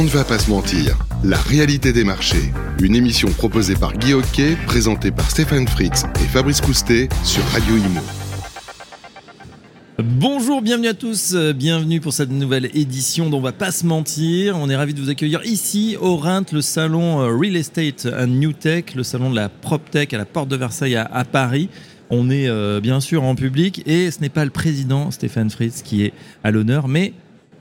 On ne va pas se mentir, la réalité des marchés. Une émission proposée par Guy Hockey, présentée par Stéphane Fritz et Fabrice Coustet sur Radio Imo. Bonjour, bienvenue à tous, bienvenue pour cette nouvelle édition dont on va pas se mentir. On est ravi de vous accueillir ici au Rint, le salon euh, Real Estate and New Tech, le salon de la PropTech à la porte de Versailles à, à Paris. On est euh, bien sûr en public et ce n'est pas le président Stéphane Fritz qui est à l'honneur, mais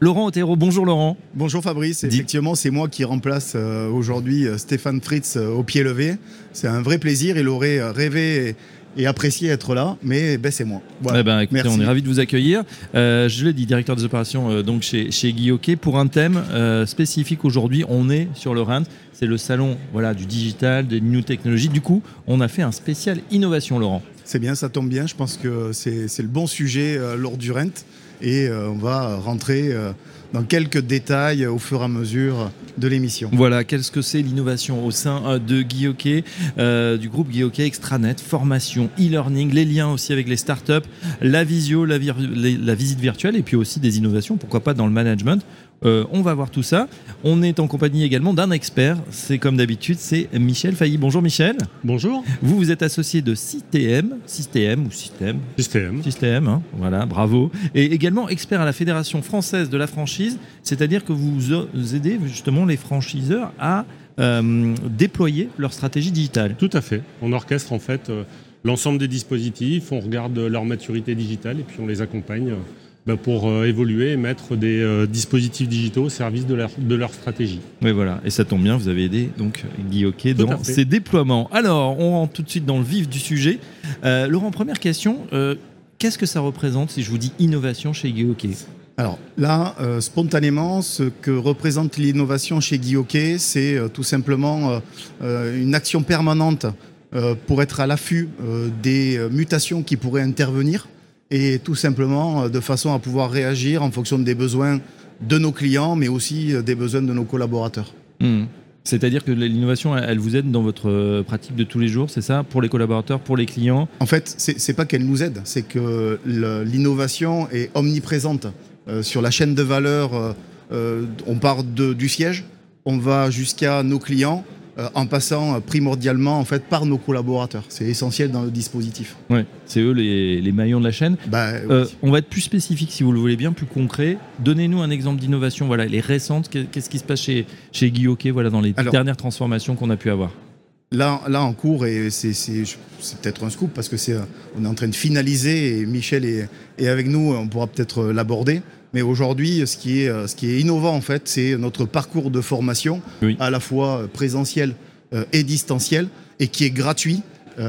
Laurent Otero. Bonjour Laurent. Bonjour Fabrice, effectivement c'est moi qui remplace euh, aujourd'hui euh, Stéphane Fritz euh, au pied levé. C'est un vrai plaisir, il aurait rêvé et, apprécié être là, mais ben, c'est moi. Voilà. Eh ben, écoutez, Merci. on est ravi de vous accueillir. Euh, je l'ai dit, directeur des opérations euh, donc chez, chez Guy Hockey, pour un thème euh, spécifique aujourd'hui. On est sur le Rint, c'est le salon voilà, du digital, des new technologies. Du coup, on a fait un spécial innovation, Laurent. C'est bien, ça tombe bien, je pense que c'est le bon sujet euh, lors du rent. Et euh, on va rentrer euh, dans quelques détails au fur et à mesure de l'émission. Voilà, qu'est-ce que c'est l'innovation au sein euh, de Guy Hockey, euh, du groupe Guy Hockey, extranet, formation, e-learning, les liens aussi avec les startups, la visio, la, vir- les- la visite virtuelle et puis aussi des innovations, pourquoi pas dans le management. Euh, on va voir tout ça. On est en compagnie également d'un expert. C'est comme d'habitude, c'est Michel Failly. Bonjour Michel. Bonjour, Vous, vous êtes associé de CTM, Système ou Système, Système. Système, hein, voilà, bravo. Et également expert à la Fédération française de la franchise, c'est-à-dire que vous aidez justement les franchiseurs à euh, déployer leur stratégie digitale. Tout à fait. On orchestre en fait euh, l'ensemble des dispositifs, on regarde leur maturité digitale et puis on les accompagne euh, bah, pour évoluer et mettre des dispositifs digitaux au service de leur, de leur stratégie. Oui, voilà, et ça tombe bien, vous avez aidé donc Guy Hockey dans ses déploiements. Alors, on rentre tout de suite dans le vif du sujet. Laurent, première question. Qu'est-ce que ça représente si je vous dis innovation chez Guy Hockey? Alors là, euh, spontanément, ce que représente l'innovation chez Guy c'est euh, tout simplement euh, une action permanente pour être à l'affût des mutations qui pourraient intervenir et tout simplement de façon à pouvoir réagir en fonction des besoins de nos clients, mais aussi des besoins de nos collaborateurs. Hmm. C'est-à-dire que l'innovation, elle vous aide dans votre pratique de tous les jours, c'est ça? Pour les collaborateurs, pour les clients? En fait, c'est pas qu'elle nous aide, c'est que l'innovation est omniprésente sur la chaîne de valeur. euh, euh, on part de- du siège, on va jusqu'à nos clients, euh, en passant euh, primordialement en fait par nos collaborateurs. C'est essentiel dans le dispositif. Ouais, c'est eux les, les maillons de la chaîne. Bah, Euh, oui. on va être plus spécifique si vous le voulez bien, plus concret. Donnez-nous un exemple d'innovation, voilà, les récentes. Qu'est- Qu'est-ce qui se passe chez, chez Guy Hockey, voilà, dans les Alors- dernières transformations qu'on a pu avoir? Là, là en cours, et c'est c'est- c'est peut-être un scoop parce que c'est, euh, on est en train de finaliser et Michel est, est avec nous, on pourra peut-être euh, l'aborder. Mais aujourd'hui, ce qui est, euh, ce qui est innovant en fait, c'est notre parcours de formation, Oui. à la fois euh, présentiel euh, et distanciel, et qui est gratuit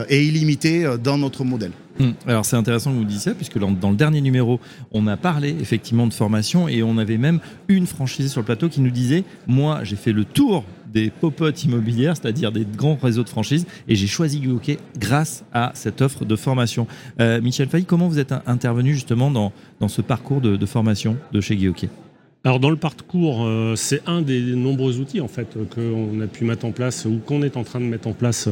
et illimité dans notre modèle. Hum, Alors c'est intéressant que vous disiez ça, puisque dans, dans le dernier numéro, on a parlé effectivement de formation et on avait même une franchisée sur le plateau qui nous disait Moi, j'ai fait le tour des popotes immobilières, c'est-à-dire des grands réseaux de franchises, et j'ai choisi Hockey grâce à cette offre de formation. Euh, Michel Fay, comment vous êtes in- intervenu justement dans, dans ce parcours de, de formation de chez Hockey Alors dans le parcours, euh, c'est un des nombreux outils en fait qu'on a pu mettre en place ou qu'on est en train de mettre en place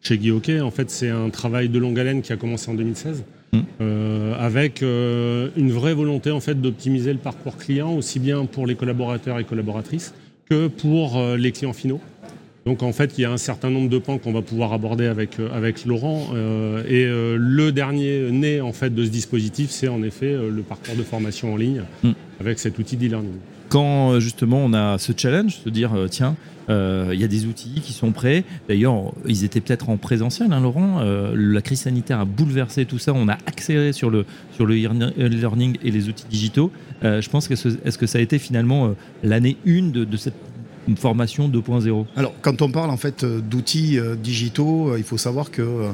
chez Guy Hockey. En fait, c'est un travail de longue haleine qui a commencé en 2016 Mm. euh, avec euh, une vraie volonté en fait d'optimiser le parcours client aussi bien pour les collaborateurs et collaboratrices que pour euh, les clients finaux. Donc en fait, il y a un certain nombre de pans qu'on va pouvoir aborder avec, euh, avec Laurent. euh, et euh, le dernier né en fait de ce dispositif, c'est en effet euh, le parcours de formation en ligne Mm. avec cet outil d'e-learning. Quand euh, justement on a ce challenge, se dire euh, tiens, euh, il y a des outils qui sont prêts. D'ailleurs, ils étaient peut-être en présentiel, hein, Laurent. La crise sanitaire a bouleversé tout ça. On a accéléré sur le sur le e-learning et les outils digitaux. Je pense que ce- est-ce que ça a été finalement l'année une de, de cette formation 2.0 Alors, quand on parle en fait d'outils digitaux, il faut savoir que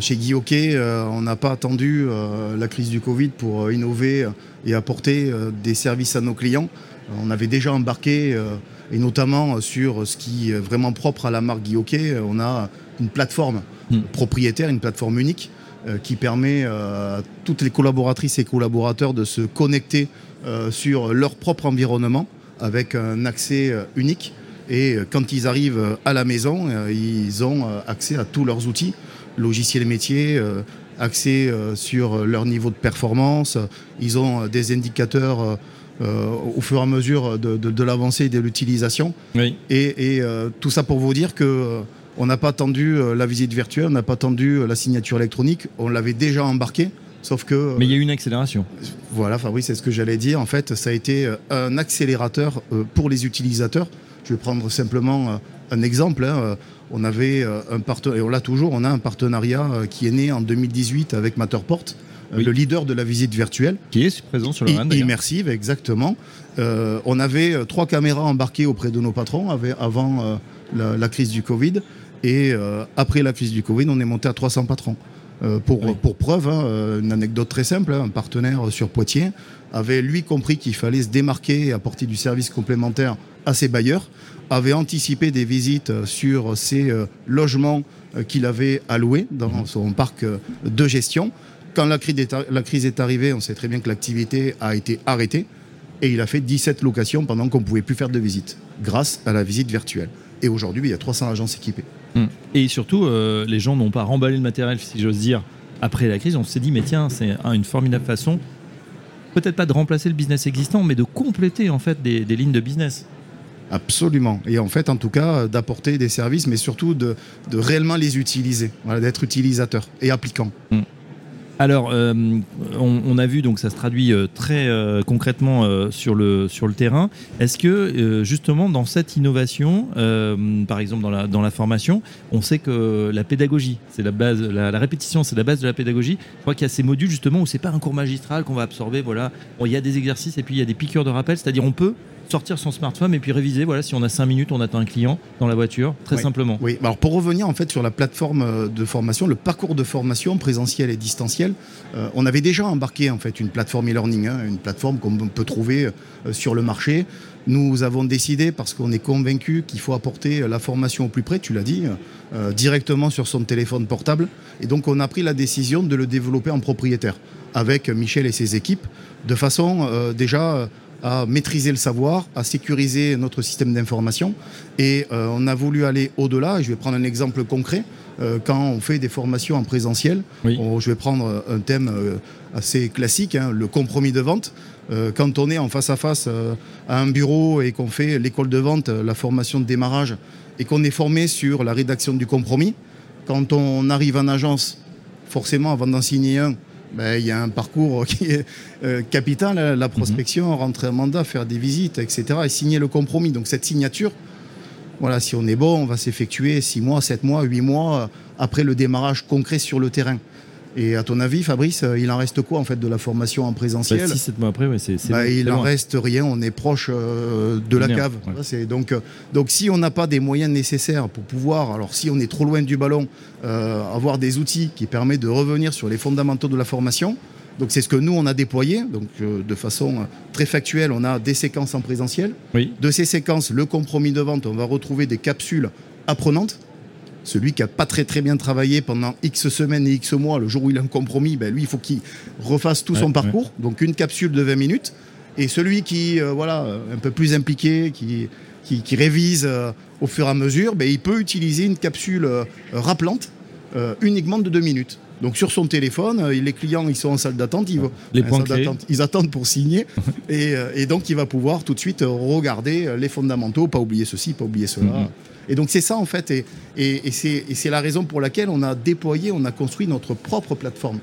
chez euh, on n'a pas attendu la crise du Covid pour innover et apporter des services à nos clients. On avait déjà embarqué, euh, et notamment euh, sur ce qui est vraiment propre à la marque Hockey, euh, on a une plateforme Hmm. propriétaire, une plateforme unique qui permet à toutes les collaboratrices et collaborateurs de se connecter sur leur propre environnement avec un accès unique. Et quand ils arrivent à la maison, ils ont accès à tous leurs outils, logiciels métiers, accès sur leur niveau de performance. Ils ont des indicateurs au fur et à mesure de, l'avancée et de l'utilisation. Oui. Et, tout ça pour vous dire que on n'a pas attendu la visite virtuelle, on n'a pas attendu la signature électronique, on l'avait déjà embarqué. Sauf que. Mais il y a eu une accélération. Voilà, Fabrice, c'est ce que j'allais dire. En fait, ça a été un accélérateur pour les utilisateurs. Je vais prendre simplement un exemple. Hein. On avait un partenariat, et on l'a toujours, on a un partenariat qui est né en 2018 avec Matterport. Le leader de la visite virtuelle. Qui est présent sur le RAN. Immersive, exactement. on avait trois caméras embarquées auprès de nos patrons avant la, crise du Covid. Et après la crise du Covid, on est monté à 300 patrons. pour, pour, preuve, hein, une anecdote très simple, hein, un partenaire sur Poitiers avait lui compris qu'il fallait se démarquer et apporter du service complémentaire à ses bailleurs, avait anticipé des visites sur euh, logements euh, qu'il avait alloués dans mhm. son parc euh, de gestion. Quand la crise est arrivée, on sait très bien que l'activité a été arrêtée et il a fait 17 locations pendant qu'on ne pouvait plus faire de visite, grâce à la visite virtuelle. Et aujourd'hui, il y a 300 agences équipées. Hmm. Et surtout, les gens n'ont pas remballé le matériel, si j'ose dire, après la crise. On s'est dit, mais tiens, c'est une formidable façon, peut-être pas de remplacer le business existant, mais de compléter en fait des lignes de business. Absolument. Et en fait, en tout cas, d'apporter des services, mais surtout de, réellement les utiliser, d'être utilisateur et applicant. Mm. Alors, euh, on, a vu, donc ça se traduit euh, très euh, concrètement sur, le, sur le terrain. Est-ce que, justement, dans cette innovation, par exemple dans la, dans la formation, on sait que la pédagogie, c'est la base, la, répétition, c'est la base de la pédagogie. Je crois qu'il y a ces modules, justement, où c'est pas un cours magistral qu'on va absorber. Voilà, il y a des exercices et puis il y a des piqûres de rappel, c'est-à-dire on peut sortir son smartphone et puis réviser. Voilà, si on a 5 minutes, on attend un client dans la voiture, très simplement. Oui, alors pour revenir en fait sur la plateforme euh, de formation, le parcours de formation présentiel et distanciel, euh, on avait déjà embarqué en fait une plateforme e-learning, hein, une plateforme qu'on peut trouver euh, sur le marché. Nous avons décidé, parce qu'on est convaincu qu'il faut apporter la formation au plus près, tu l'as dit, directement sur son téléphone portable. Et donc on a pris la décision de le développer en propriétaire avec Michel et ses équipes, de façon déjà à maîtriser le savoir, à sécuriser notre système d'information. Et euh, on a voulu aller au-delà. Je vais prendre un exemple concret. Euh, quand on fait des formations en présentiel, je vais prendre un thème euh, assez classique, hein, le compromis de vente. quand on est en face à face à un bureau et qu'on fait l'école de vente, la formation de démarrage, et qu'on est formé sur la rédaction du compromis, quand on arrive en agence, forcément, avant d'en signer un, ben, il y a un parcours qui est euh, capital, hein, la prospection, rentrer un mandat, faire des visites, etc. et signer le compromis. Donc cette signature, voilà, si on est bon, on va s'effectuer 6 mois, 7 mois, 8 mois après le démarrage concret sur le terrain. Et à ton avis, Fabrice, euh, il en reste quoi en fait de la formation en présentiel 6-7 bah, mois après, c'est. Bah, il en reste rien, on est proche euh, de la cave. donc, euh, donc si on n'a pas des moyens nécessaires pour pouvoir, alors si on est trop loin du ballon, avoir des outils qui permettent de revenir sur les fondamentaux de la formation, donc c'est ce que nous on a déployé. Donc de façon très factuelle, on a des séquences en présentiel. De ces séquences, le compromis de vente, on va retrouver des capsules apprenantes celui qui n'a pas très très bien travaillé pendant X semaines et X mois, le jour où il a un compromis, ben lui, il faut qu'il refasse tout son parcours. Donc une capsule de 20 minutes. Et celui qui, euh, voilà, un peu plus impliqué, qui, qui, révise euh, au fur et à mesure, ben, il peut utiliser une capsule euh, rappelante uniquement de 2 minutes. Donc sur son téléphone, les clients ils sont en salle d'attente, ils, les ils attendent pour signer, et, et, donc il va pouvoir tout de suite regarder les fondamentaux, pas oublier ceci, pas oublier cela. Mm-hmm. Et donc c'est ça en fait, et, et, c'est la raison pour laquelle on a déployé, on a construit notre propre plateforme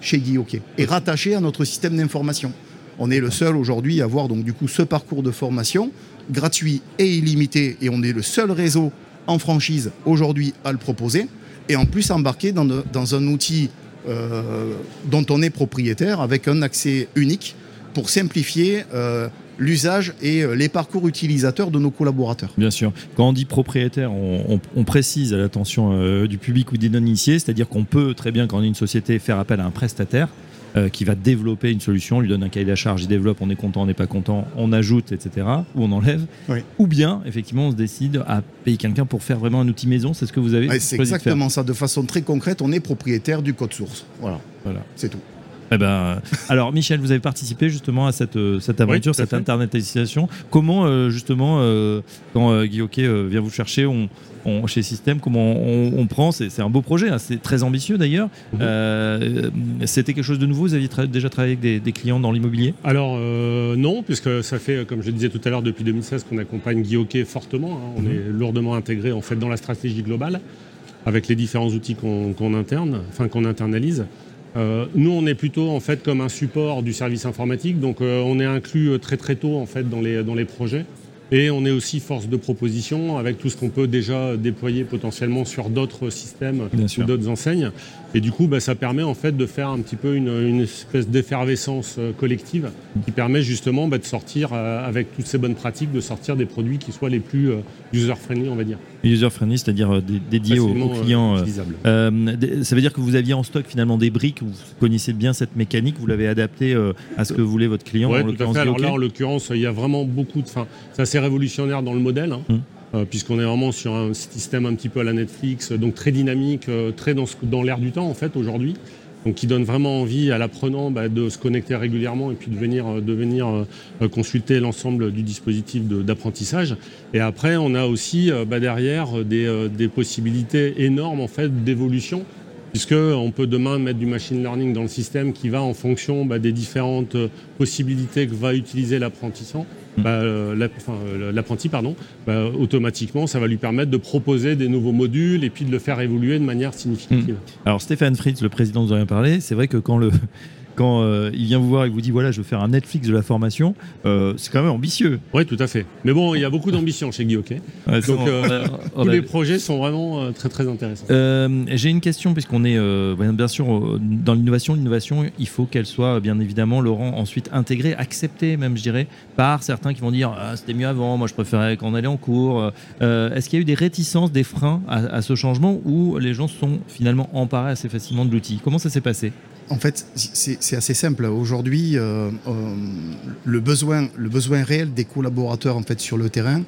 chez Guy et rattaché à notre système d'information. On est le seul aujourd'hui à avoir donc du coup ce parcours de formation gratuit et illimité, et on est le seul réseau en franchise aujourd'hui à le proposer, et en plus embarqué dans, un outil euh, dont on est propriétaire avec un accès unique pour simplifier euh, l'usage et euh, les parcours utilisateurs de nos collaborateurs. Bien sûr. Quand on dit propriétaire, on, précise à l'attention du public ou des non-initiés, c'est-à-dire qu'on peut très bien, quand on est une société, faire appel à un prestataire. Euh, qui va développer une solution, on lui donne un cahier de charge, il développe, on est content, on n'est pas content, on ajoute, etc., ou on enlève. Ou bien, effectivement, on se décide à payer quelqu'un pour faire vraiment un outil maison, c'est ce que vous avez C'est exactement ça, de façon très concrète, on est propriétaire du code source. Voilà, voilà. c'est tout. Eh ben, alors Michel, vous avez participé justement à cette, euh, cette aventure, cette fait. internationalisation. Comment euh, justement, euh, quand euh, euh, vient vous chercher on, on- chez Système, comment on, on prend C'est un beau projet, hein, c'est très ambitieux d'ailleurs. Euh, C'était quelque chose de nouveau Vous aviez tra- déjà travaillé avec des, des clients dans l'immobilier Alors euh, non, puisque ça fait, comme je le disais tout à l'heure, depuis 2016 qu'on accompagne Guy Hockey fortement. hein. On Mhm. est lourdement intégré en fait dans la stratégie globale, avec les différents outils qu'on qu'on interne, enfin qu'on internalise. Euh, nous, on est plutôt en fait comme un support du service informatique, donc euh, on est inclus euh, très très tôt en fait dans les dans les projets. Et on est aussi force de proposition avec tout ce qu'on peut déjà déployer potentiellement sur d'autres systèmes Bien ou d'autres enseignes. Et du coup, bah, ça permet en fait de faire un petit peu une, une espèce d'effervescence collective qui permet justement bah, de sortir, euh, avec toutes ces bonnes pratiques, de sortir des produits qui soient les plus user-friendly, on va dire. User-friendly, c'est-à-dire euh, dé- dédié aux, clients. euh. Euh, ça veut dire que vous aviez en stock finalement des briques, vous connaissez bien cette mécanique, vous l'avez adapté euh, à ce que voulait votre client. Tout à fait. Alors là, en l'occurrence, il y a vraiment beaucoup de. Enfin, c'est assez révolutionnaire dans le modèle, hein, euh, puisqu'on est vraiment sur un système un petit peu à la Netflix, donc très dynamique, très dans, dans l'air du temps en fait aujourd'hui. Donc, qui donne vraiment envie à l'apprenant bah, de se connecter régulièrement et puis de venir, euh, de venir euh, consulter l'ensemble du dispositif d'apprentissage. Et après, on a aussi euh, bah, derrière des, des possibilités énormes en fait d'évolution puisque on peut demain mettre du machine learning dans le système qui va en fonction bah, des différentes euh, possibilités que va utiliser l'apprentissant, Mm. bah, euh, euh, l'apprenti, pardon, bah, automatiquement, ça va lui permettre de proposer des nouveaux modules et puis de le faire évoluer de manière significative. Alors Stéphane Fritz, le président, nous en a parlé. C'est vrai que quand le quand euh, il vient vous voir et vous dit voilà, je veux faire un Netflix de la formation, euh, c'est quand même ambitieux. Oui, tout à fait. Mais bon, il y a beaucoup d'ambition chez Guy Hockey. Ouais, Donc, on- euh, Tous a- les projets sont vraiment euh, très très intéressants. Euh, J'ai une question puisqu'on est euh, bien sûr dans l'innovation. L'innovation, il faut qu'elle soit bien évidemment, Laurent, ensuite intégrée, acceptée même, je dirais, par certains qui vont dire ah, c'était mieux avant. Moi, je préférais quand on allait en cours. Euh, Est-ce qu'il y a eu des réticences, des freins à, à ce changement ou les gens se sont finalement emparés assez facilement de l'outil? Comment ça s'est passé? En fait, c'est assez simple. Aujourd'hui, euh, euh, le, besoin, le besoin réel des collaborateurs en fait, sur le terrain,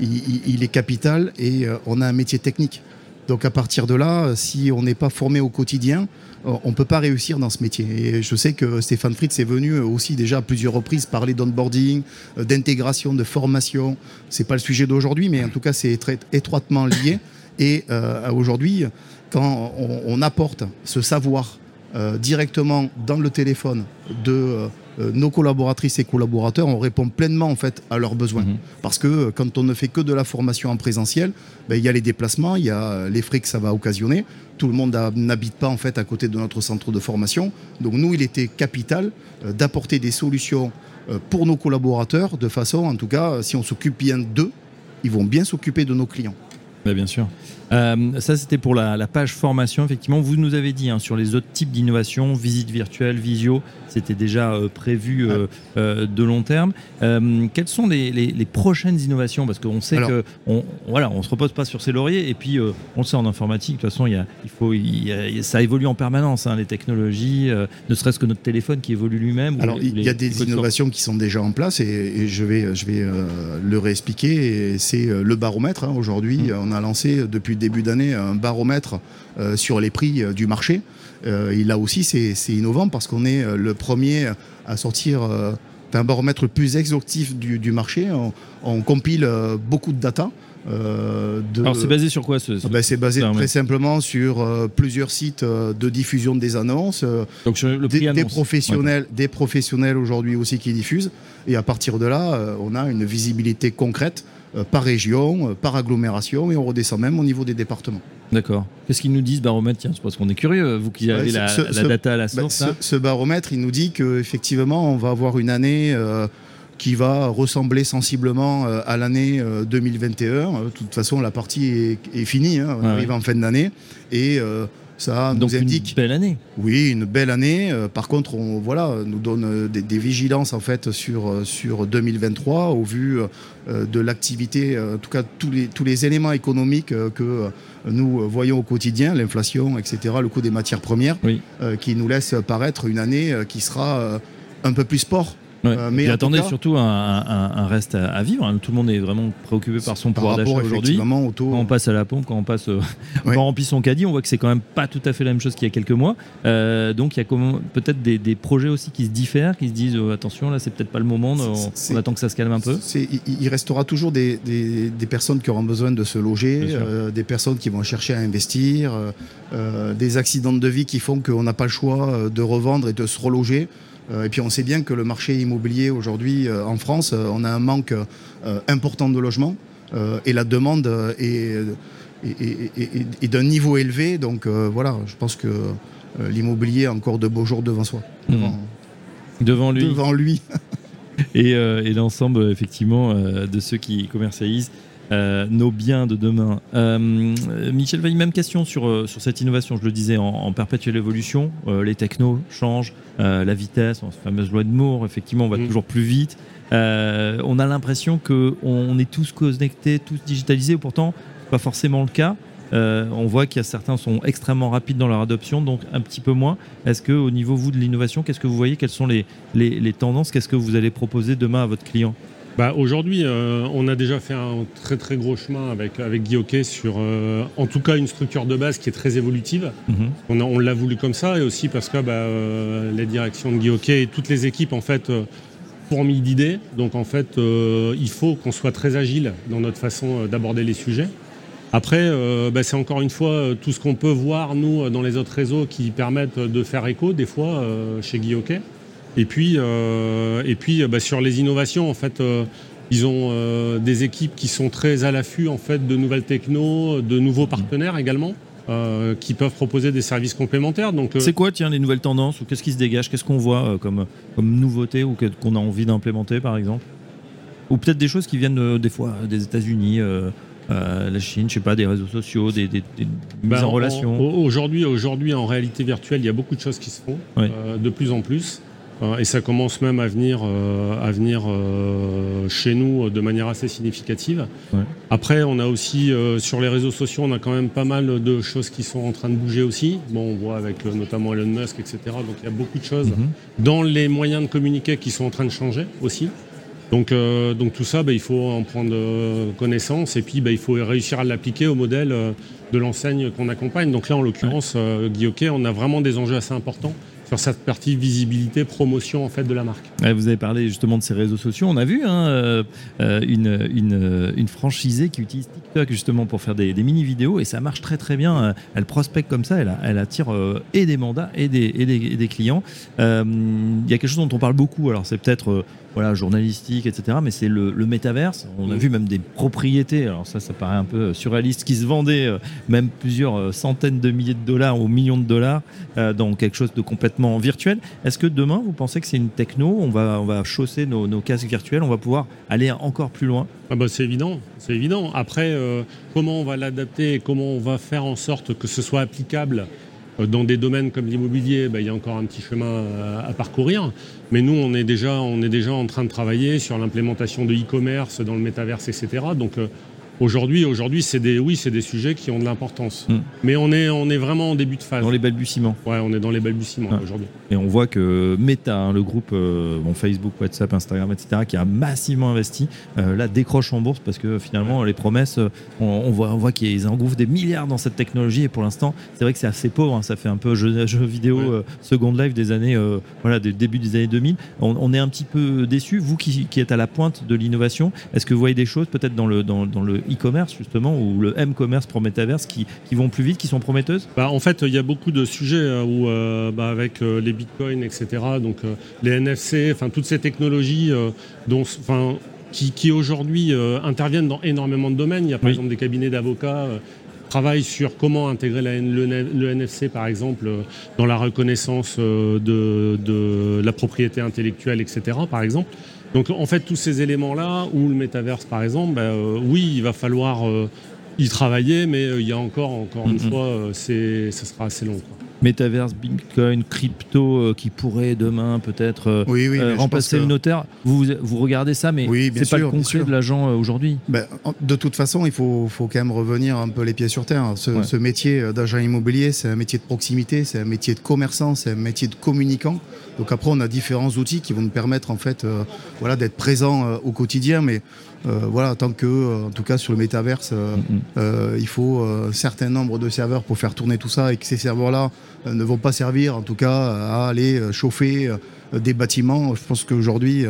il, est capital et euh, on a un métier technique. Donc à partir de là, si on n'est pas formé au quotidien, on ne peut pas réussir dans ce métier. Et je sais que Stéphane Fritz est venu aussi déjà à plusieurs reprises parler d'onboarding, d'intégration, de formation. C'est pas le sujet d'aujourd'hui, mais en tout cas c'est étroitement lié. Et aujourd'hui, quand on apporte ce savoir euh, directement dans le téléphone de euh, euh, nos collaboratrices et collaborateurs, on répond pleinement en fait à leurs besoins. Mhm. Parce que quand on ne fait que de la formation en présentiel, ben, il y a les déplacements, il y a les frais que ça va occasionner. Tout le monde n'habite pas en fait à côté de notre centre de formation. Donc nous, il était capital euh, d'apporter des solutions pour nos collaborateurs, de façon, en tout cas, si on s'occupe bien d'eux, ils vont bien s'occuper de nos clients. Bien sûr. Euh, ça, c'était pour la, la page formation. Effectivement, vous nous avez dit hein, sur les autres types d'innovation, visite virtuelle, visio, c'était déjà euh, prévu euh, de long terme. Quelles sont les, les- les prochaines innovations? Parce qu'on sait Alors- que on, voilà, on se repose pas sur ses lauriers. Et puis, on le sait en informatique, de toute façon, il, y a, il faut, il y a- ça évolue en permanence, hein, les technologies, ne serait-ce que notre téléphone qui évolue lui-même. Alors, il y a des innovations qui sont déjà en place et, et je vais, je vais le réexpliquer. C'est le baromètre. hein. Aujourd'hui, Mm. euh, on a lancé depuis début d'année un baromètre euh, sur les prix euh, du marché. Euh, et là aussi, c'est innovant parce qu'on est le premier à sortir un baromètre le plus exhaustif du, du marché. On, on compile beaucoup de data. euh, de, Alors, c'est basé sur quoi ce, Ah ben, c'est basé très simplement sur euh, plusieurs sites euh, de diffusion des annonces, Donc, sur le prix des, des annonce. professionnels, des professionnels aujourd'hui aussi qui diffusent. Et à partir de là, on a une visibilité concrète par région, euh, par agglomération, et on redescend même au niveau des départements. D'accord. Qu'est-ce qu'ils nous disent, baromètre Tiens, c'est parce qu'on est curieux, vous qui avez Ouais, la, ce- la ce- data à la Bah, source. ce, là. ce baromètre, il nous dit qu'effectivement, on va avoir une année euh, qui va ressembler sensiblement euh, à l'année euh, 2021. Euh, De toute façon, la partie est, est finie, hein, on Ouais, arrive en fin d'année, et euh, ça Donc, nous indique une belle année. Oui, une belle année. Euh, par contre, on voilà, nous donne euh, des, des vigilances en fait sur euh, sur 2023 au vu de l'activité, en tout cas tous les tous les éléments économiques que nous voyons au quotidien, l'inflation, etc., le coût des matières premières, Oui. qui nous laisse paraître une année qui sera un peu plus sport Ouais. Euh, mais attendez cas- surtout un, un- un reste à, à vivre. hein. Tout le monde est vraiment préoccupé par son Par pouvoir d'achat aujourd'hui. Quand on passe à la pompe, quand on passe, euh, quand Ouais. on remplit son caddie, on voit que c'est quand même pas tout à fait la même chose qu'il y a quelques mois. Euh, donc il y a peut-être des, des projets aussi qui se diffèrent, qui se disent euh, attention là c'est peut-être pas le moment, on, attend que ça se calme un peu. Il- il restera toujours des, des- des personnes qui auront besoin de se loger, des personnes qui vont chercher à investir, des accidents de vie qui font qu'on n'a pas le choix de revendre et de se reloger. Euh, et puis on sait bien que le marché immobilier aujourd'hui euh, en France, euh, on a un manque important de logements et la demande est, est- est- est- est- est d'un niveau élevé. Donc voilà, je pense que l'immobilier a encore de beaux jours devant soi. Mhm. Devant, Devant lui devant lui. et, et l'ensemble effectivement de ceux qui commercialisent euh, nos biens de demain. Euh, Michel Vaille, même question sur, euh, sur cette innovation, je le disais, en, en perpétuelle évolution. Euh, les technos changent, la vitesse, la fameuse loi de Moore, effectivement, on va Mm. toujours plus vite. On a l'impression qu'on on est tous connectés, tous digitalisés, pourtant, pas forcément le cas. On voit qu'il y a certains sont extrêmement rapides dans leur adoption, donc un petit peu moins. Est-ce que au niveau vous de l'innovation, qu'est-ce que vous voyez? Quelles sont les, les, les tendances? Qu'est-ce que vous allez proposer demain à votre client? Bah, Aujourd'hui, euh, on a déjà fait un très très gros chemin avec, avec Guy Hockey sur euh, en tout cas une structure de base qui est très évolutive. Mhm. On, l'a voulu comme ça et aussi parce que bah, euh, la direction de Guy Hockey et toutes les équipes en fait euh, fourmillent d'idées. Donc en fait, il faut qu'on soit très agile dans notre façon d'aborder les sujets. Après, euh, bah, c'est encore une fois tout ce qu'on peut voir nous dans les autres réseaux qui permettent de faire écho des fois euh, chez Guy Hockey. Et puis, euh, et puis euh, bah, sur les innovations, en fait, euh, ils ont euh, des équipes qui sont très à l'affût en fait de nouvelles technos, de nouveaux partenaires également, euh, qui peuvent proposer des services complémentaires. Donc, C'est quoi, tiens, les nouvelles tendances ou qu'est-ce qui se dégage Qu'est-ce qu'on voit comme, comme nouveauté ou qu'on a envie d'implémenter, par exemple? Ou peut-être des choses qui viennent des fois des États-Unis, euh, la Chine, je sais pas, des réseaux sociaux, des, des- des mises bah, en relation. au- Aujourd'hui, aujourd'hui, en réalité virtuelle, il y a beaucoup de choses qui se font Oui. euh, de plus en plus. Euh, et ça commence même à venir, euh, à venir euh, chez nous euh, de manière assez significative. Ouais. Après, on a aussi euh, sur les réseaux sociaux, on a quand même pas mal de choses qui sont en train de bouger aussi. Bon, on voit avec notamment Elon Musk, etc. Donc il y a beaucoup de choses Mhm. dans les moyens de communiquer qui sont en train de changer aussi. Donc, donc tout ça, bah, il faut en prendre connaissance et puis bah, il faut réussir à l'appliquer au modèle de l'enseigne qu'on accompagne. Donc là, en l'occurrence, Guy Hockey, on a vraiment des enjeux assez importants sur cette partie visibilité, promotion en fait de la marque. Ouais, vous avez parlé justement de ces réseaux sociaux. On a vu hein, euh, euh, une, euh, une franchisée qui utilise TikTok justement pour faire des, des mini-vidéos et ça marche très très bien. Elle prospecte comme ça, elle, attire et des mandats et des, et des, et des clients. Il y a quelque chose dont on parle beaucoup, alors c'est peut-être voilà, journalistique, etc., mais c'est le, le métaverse. On a Mhm. vu même des propriétés, alors ça, ça paraît un peu surréaliste, qui se vendaient euh, même plusieurs euh, centaines de milliers de dollars ou millions de dollars euh, dans quelque chose de complètement virtuel. Est-ce que demain, vous pensez que c'est une techno? On va, on va chausser nos, nos casques virtuels, on va pouvoir aller encore plus loin? Ah bah, c'est évident, c'est évident. Après, euh, comment on va l'adapter et comment on va faire en sorte que ce soit applicable euh, dans des domaines comme l'immobilier, bah, il y a encore un petit chemin à, à parcourir. Mais nous, on est déjà, on est déjà en train de travailler sur l'implémentation de e-commerce dans le métaverse, etc. Donc euh, aujourd'hui, aujourd'hui, c'est des, oui, c'est des sujets qui ont de l'importance. Mm. Mais on est, on est vraiment en début de phase. dans les balbutiements Ouais, on est dans les balbutiements Ah. aujourd'hui. Et on voit que Meta, hein, le groupe euh, bon, Facebook, WhatsApp, Instagram, etc., qui a massivement investi, euh, là décroche en bourse parce que finalement les promesses, euh, on, on voit, on voit qu'ils engouffrent des milliards dans cette technologie et pour l'instant, c'est vrai que c'est assez pauvre. hein, ça fait un peu jeu, jeu vidéo Ouais. euh, Second Life des années, voilà, des début des années 2000. On, on est un petit peu déçu. Vous qui, qui êtes à la pointe de l'innovation, est-ce que vous voyez des choses peut-être dans le dans, dans le e-commerce justement ou le m-commerce pour Metaverse qui, qui vont plus vite, qui sont prometteuses? Bah, en fait, il y a beaucoup de sujets euh, où, euh, bah, avec euh, les bitcoins, etc., donc euh, les NFC, enfin toutes ces technologies dont, qui, qui aujourd'hui interviennent dans énormément de domaines. Il y a par Oui. exemple des cabinets d'avocats qui travaillent sur comment intégrer la le, NFC, par exemple, dans la reconnaissance de, de la propriété intellectuelle, etc., par exemple. Donc en fait, tous ces éléments-là, ou le métaverse, par exemple, bah, euh, oui, il va falloir euh, y travailler, mais euh, il y a encore, encore une Mhm. fois, c'est, ça sera assez long. quoi. Métaverse, Bitcoin, crypto euh, qui pourrait demain peut-être euh, Oui, oui, euh, remplacer le notaire. Vous, vous regardez ça, mais Oui, c'est pas le concret de l'agent aujourd'hui. Ben, en- de toute façon, il faut, faut quand même revenir un peu les pieds sur terre. Ce, Ouais. ce métier d'agent immobilier, c'est un métier de proximité, c'est un métier de commerçant, c'est un métier de communicant. Donc après, on a différents outils qui vont nous permettre en fait, euh, voilà, d'être présents euh, au quotidien. Mais euh, voilà, tant que, euh, en tout cas sur le métaverse, euh, Mhm. euh, il faut un certain nombre de serveurs pour faire tourner tout ça et que ces serveurs-là ne vont pas servir, en tout cas, à aller chauffer des bâtiments. Je pense qu'aujourd'hui,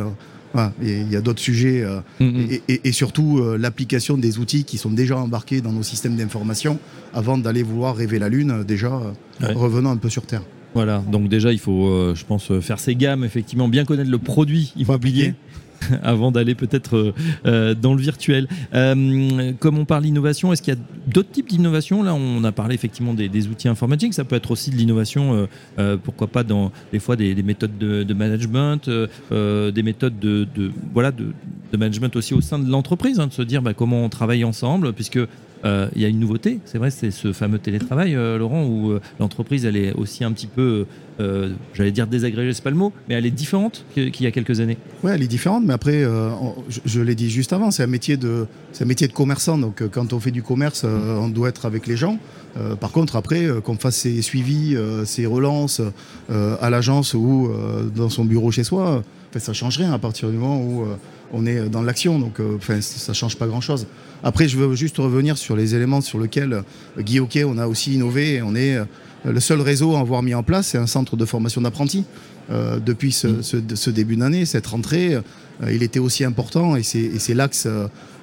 voilà, il y a d'autres sujets. euh, Mhm. et, et- et surtout euh, l'application des outils qui sont déjà embarqués dans nos systèmes d'information avant d'aller vouloir rêver la Lune. Déjà, euh, Ouais. revenons un peu sur Terre. Voilà, donc déjà il faut, je pense, faire ses gammes, effectivement, bien connaître le produit immobilier avant d'aller peut-être euh, euh, dans le virtuel. Euh, comme on parle d'innovation, est-ce qu'il y a d'autres types d'innovation Là, on a parlé effectivement des, outils informatiques, ça peut être aussi de l'innovation, pourquoi pas dans des fois des, des méthodes de, management, des méthodes de, voilà de, management aussi au sein de l'entreprise, hein, de se dire bah, comment on travaille ensemble, puisque il y a une nouveauté, c'est vrai, c'est ce fameux télétravail, euh, Laurent, où euh, l'entreprise, elle est aussi un petit peu, euh, j'allais dire désagrégée, c'est pas le mot, mais elle est différente qu'il y a quelques années. Ouais, elle est différente, mais après, euh, je, je l'ai dit juste avant, c'est un métier de, c'est un métier de commerçant. Donc, euh, quand on fait du commerce, euh, on doit être avec les gens. Euh, par contre, après, euh, qu'on fasse ses suivis, euh, ses relances euh, à l'agence ou euh, dans son bureau chez soi, euh, ça change rien à partir du moment où euh, on est dans l'action. Donc, euh, ça change pas grand-chose. Après, je veux juste revenir sur les éléments sur lesquels euh, Guy Hockey, on a aussi innové. On est euh, le seul réseau à avoir mis en place, c'est un centre de formation d'apprentis. Depuis ce, début d'année, cette rentrée, il était aussi important et c'est l'axe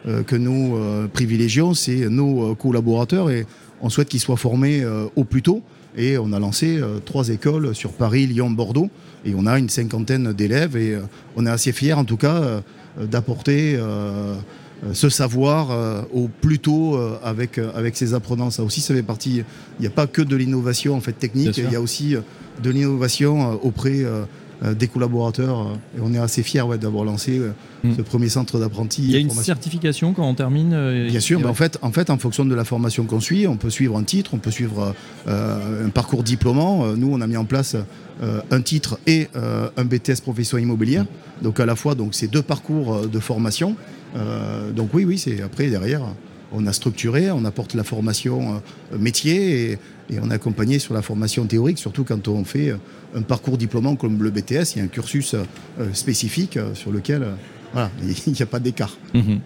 que nous privilégions, c'est nos collaborateurs et on souhaite qu'ils soient formés au plus tôt. Et on a lancé euh, trois écoles sur Paris, Lyon, Bordeaux et on a une cinquantaine d'élèves et euh, on est assez fiers en tout cas euh, d'apporter ce savoir euh, au plus tôt euh, avec, euh, avec ces apprenants. Ça aussi, ça fait partie. Il n'y a pas que de l'innovation en fait technique, il y a aussi de l'innovation auprès des collaborateurs. euh, Et on est assez fiers ouais, d'avoir lancé euh, Mm. ce premier centre d'apprentis. Il y a une formation. certification quand on termine euh, Bien sûr, et- mais en fait, en fait, en fonction de la formation qu'on suit, on peut suivre un titre, on peut suivre euh, un parcours diplômant. Euh, Nous, on a mis en place euh, un titre et euh, un BTS profession immobilière. Donc à la fois, donc c'est deux parcours euh, de formation. Euh, donc oui, oui, c'est après derrière, on a structuré, on apporte la formation euh, métier et, on est accompagné sur la formation théorique, surtout quand on fait euh, un parcours diplômant comme le BTS. Il y a un cursus euh, spécifique sur lequel, il n'y a pas d'écart. Mhm.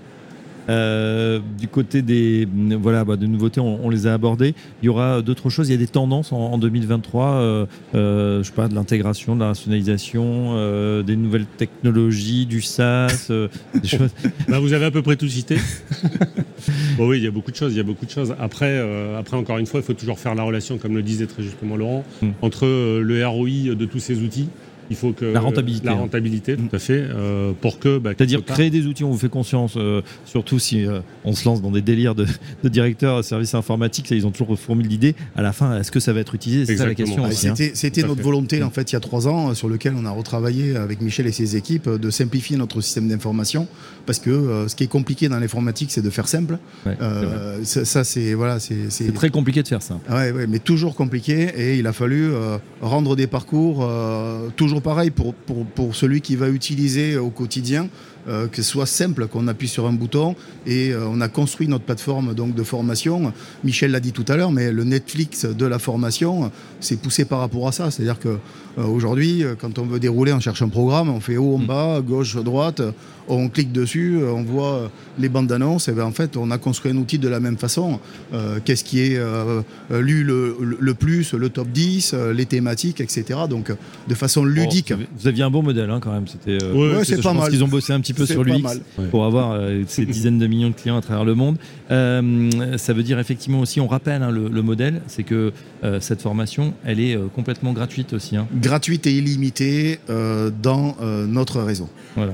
Euh, du côté des voilà bah, nouveautés, on, on les a abordées. Il y aura d'autres choses. Il y a des tendances en, en 2023. Euh, euh, je sais pas de l'intégration, de la rationalisation, euh, des nouvelles technologies, du SaaS, euh, des choses. Bah, vous avez à peu près tout cité. bon, oui, il y a beaucoup de choses. Il y a beaucoup de choses. Après, euh, après, encore une fois, il faut toujours faire la relation, comme le disait très justement Laurent, Mm. entre euh, le ROI de tous ces outils. Il faut que La rentabilité, la hein. rentabilité, tout à fait, euh, pour que. bah, C'est-à-dire part- créer des outils, on vous fait conscience, euh, surtout si euh, on se lance dans des délires de, de directeurs de services informatiques, ça, ils ont toujours formule l'idée. À la fin, est-ce que ça va être utilisé? C'est ça la question Ah, hein. C'était, à notre fait. volonté en fait il y a trois ans, sur lequel on a retravaillé avec Michel et ses équipes de simplifier notre système d'information, parce que euh, ce qui est compliqué dans l'informatique, c'est de faire simple. Ouais. Euh, ça, ça, c'est voilà, c'est, très compliqué de faire ça. Ah Ouais, ouais, mais toujours compliqué et il a fallu euh, rendre des parcours euh, pareil pour, pour, celui qui va utiliser au quotidien, euh, que ce soit simple, qu'on appuie sur un bouton et euh, on a construit notre plateforme donc, de formation. Michel l'a dit tout à l'heure, mais le Netflix de la formation, euh, c'est poussé par rapport à ça. C'est-à-dire que aujourd'hui, euh, quand on veut dérouler, on cherche un programme, on fait haut, en bas, gauche, droite, euh, on clique dessus, euh, on voit euh, les bandes d'annonces, et ben en fait, on a construit un outil de la même façon. Euh, Qu'est-ce qui est euh, euh, lu le, plus, le top 10, euh, les thématiques, etc. Donc, euh, de façon ludique. Oh, vous, aviez un bon modèle hein, quand même. C'était. euh, Ouais, c'est je pas pense mal. qu'ils ont bossé un petit peu sur l'UX pour avoir euh, ces dizaines de millions de clients à travers le monde. Euh, ça veut dire effectivement aussi, on rappelle hein, le, le modèle, c'est que euh, cette formation, elle est euh, complètement gratuite aussi. hein. Gratuite et illimitée euh, dans euh, notre réseau. Voilà.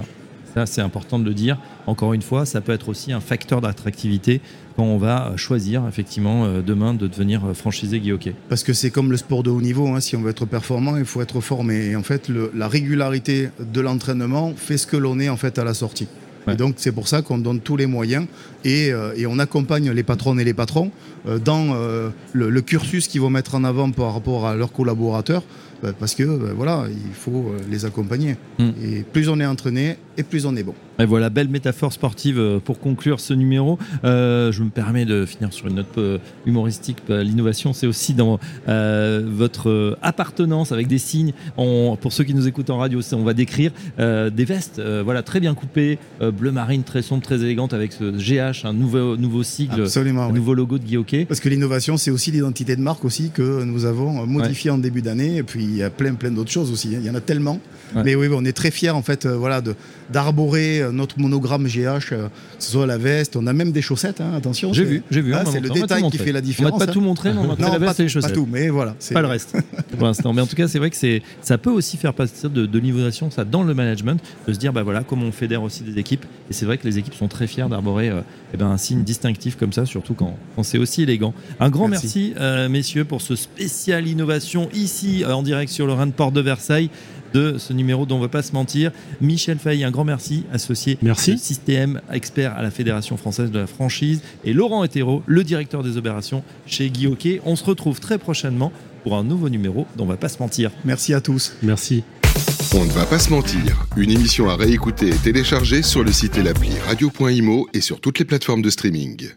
Ça, c'est important de le dire. Encore une fois, ça peut être aussi un facteur d'attractivité quand on va choisir effectivement euh, demain de devenir euh, franchisé Hockey. Parce que c'est comme le sport de haut niveau, hein, si on veut être performant, il faut être formé. Et en fait, le- la régularité de l'entraînement fait ce que l'on est en fait à la sortie. Et donc c'est pour ça qu'on donne tous les moyens et, euh, et, on accompagne les patronnes et les patrons euh, dans euh, le, le, cursus qu'ils vont mettre en avant par rapport à leurs collaborateurs parce que bah, voilà, il faut les accompagner. Mm. Et plus on est entraîné et plus on est bon. Et voilà, belle métaphore sportive pour conclure ce numéro. Euh, je me permets de finir sur une note humoristique. L'innovation, c'est aussi dans euh, votre appartenance avec des signes. On, pour ceux qui nous écoutent en radio, on va décrire euh, des vestes, voilà, très bien coupées, bleu marine, très sombre, très élégante, avec ce GH, un nouveau, nouveau sigle, Absolument, un nouveau logo de Guy Parce que l'innovation, c'est aussi l'identité de marque aussi que nous avons modifié en début d'année. Et puis il y a plein, plein d'autres choses aussi. Hein. Il y en a tellement. Mais oui, on est très fiers en fait, voilà, d'arborer notre monogramme GH, que ce soit la veste. On a même des chaussettes. Hein, attention. J'ai vu, j'ai vu. Ah, c'est le détail qui fait la différence. On va pas tout montrer, mais on va la veste et les chaussettes. Pas tout, mais voilà. Pas le reste pour l'instant. Mais en tout cas, c'est vrai que c'est, ça peut aussi faire partir de, de l'innovation, ça, dans le management, de se dire, bah voilà, comment on fédère aussi des équipes. Et c'est vrai que les équipes sont très fiers d'arborer euh, eh ben, un signe distinctif comme ça, surtout quand, quand c'est aussi élégant. Un grand merci, euh, messieurs, pour ce spécial innovation ici en direct sur le Rhin de Porte de Versailles de ce numéro dont on ne va pas se mentir. Michel Fay, un grand merci, associé merci. système expert à la Fédération française de la franchise, et Laurent Hétéro, le directeur des opérations chez Guy Hockey. On se retrouve très prochainement pour un nouveau numéro dont on ne va pas se mentir. Merci à tous. Merci. On ne va pas se mentir. Une émission à réécouter et télécharger sur le site et l'appli radio.imo et sur toutes les plateformes de streaming.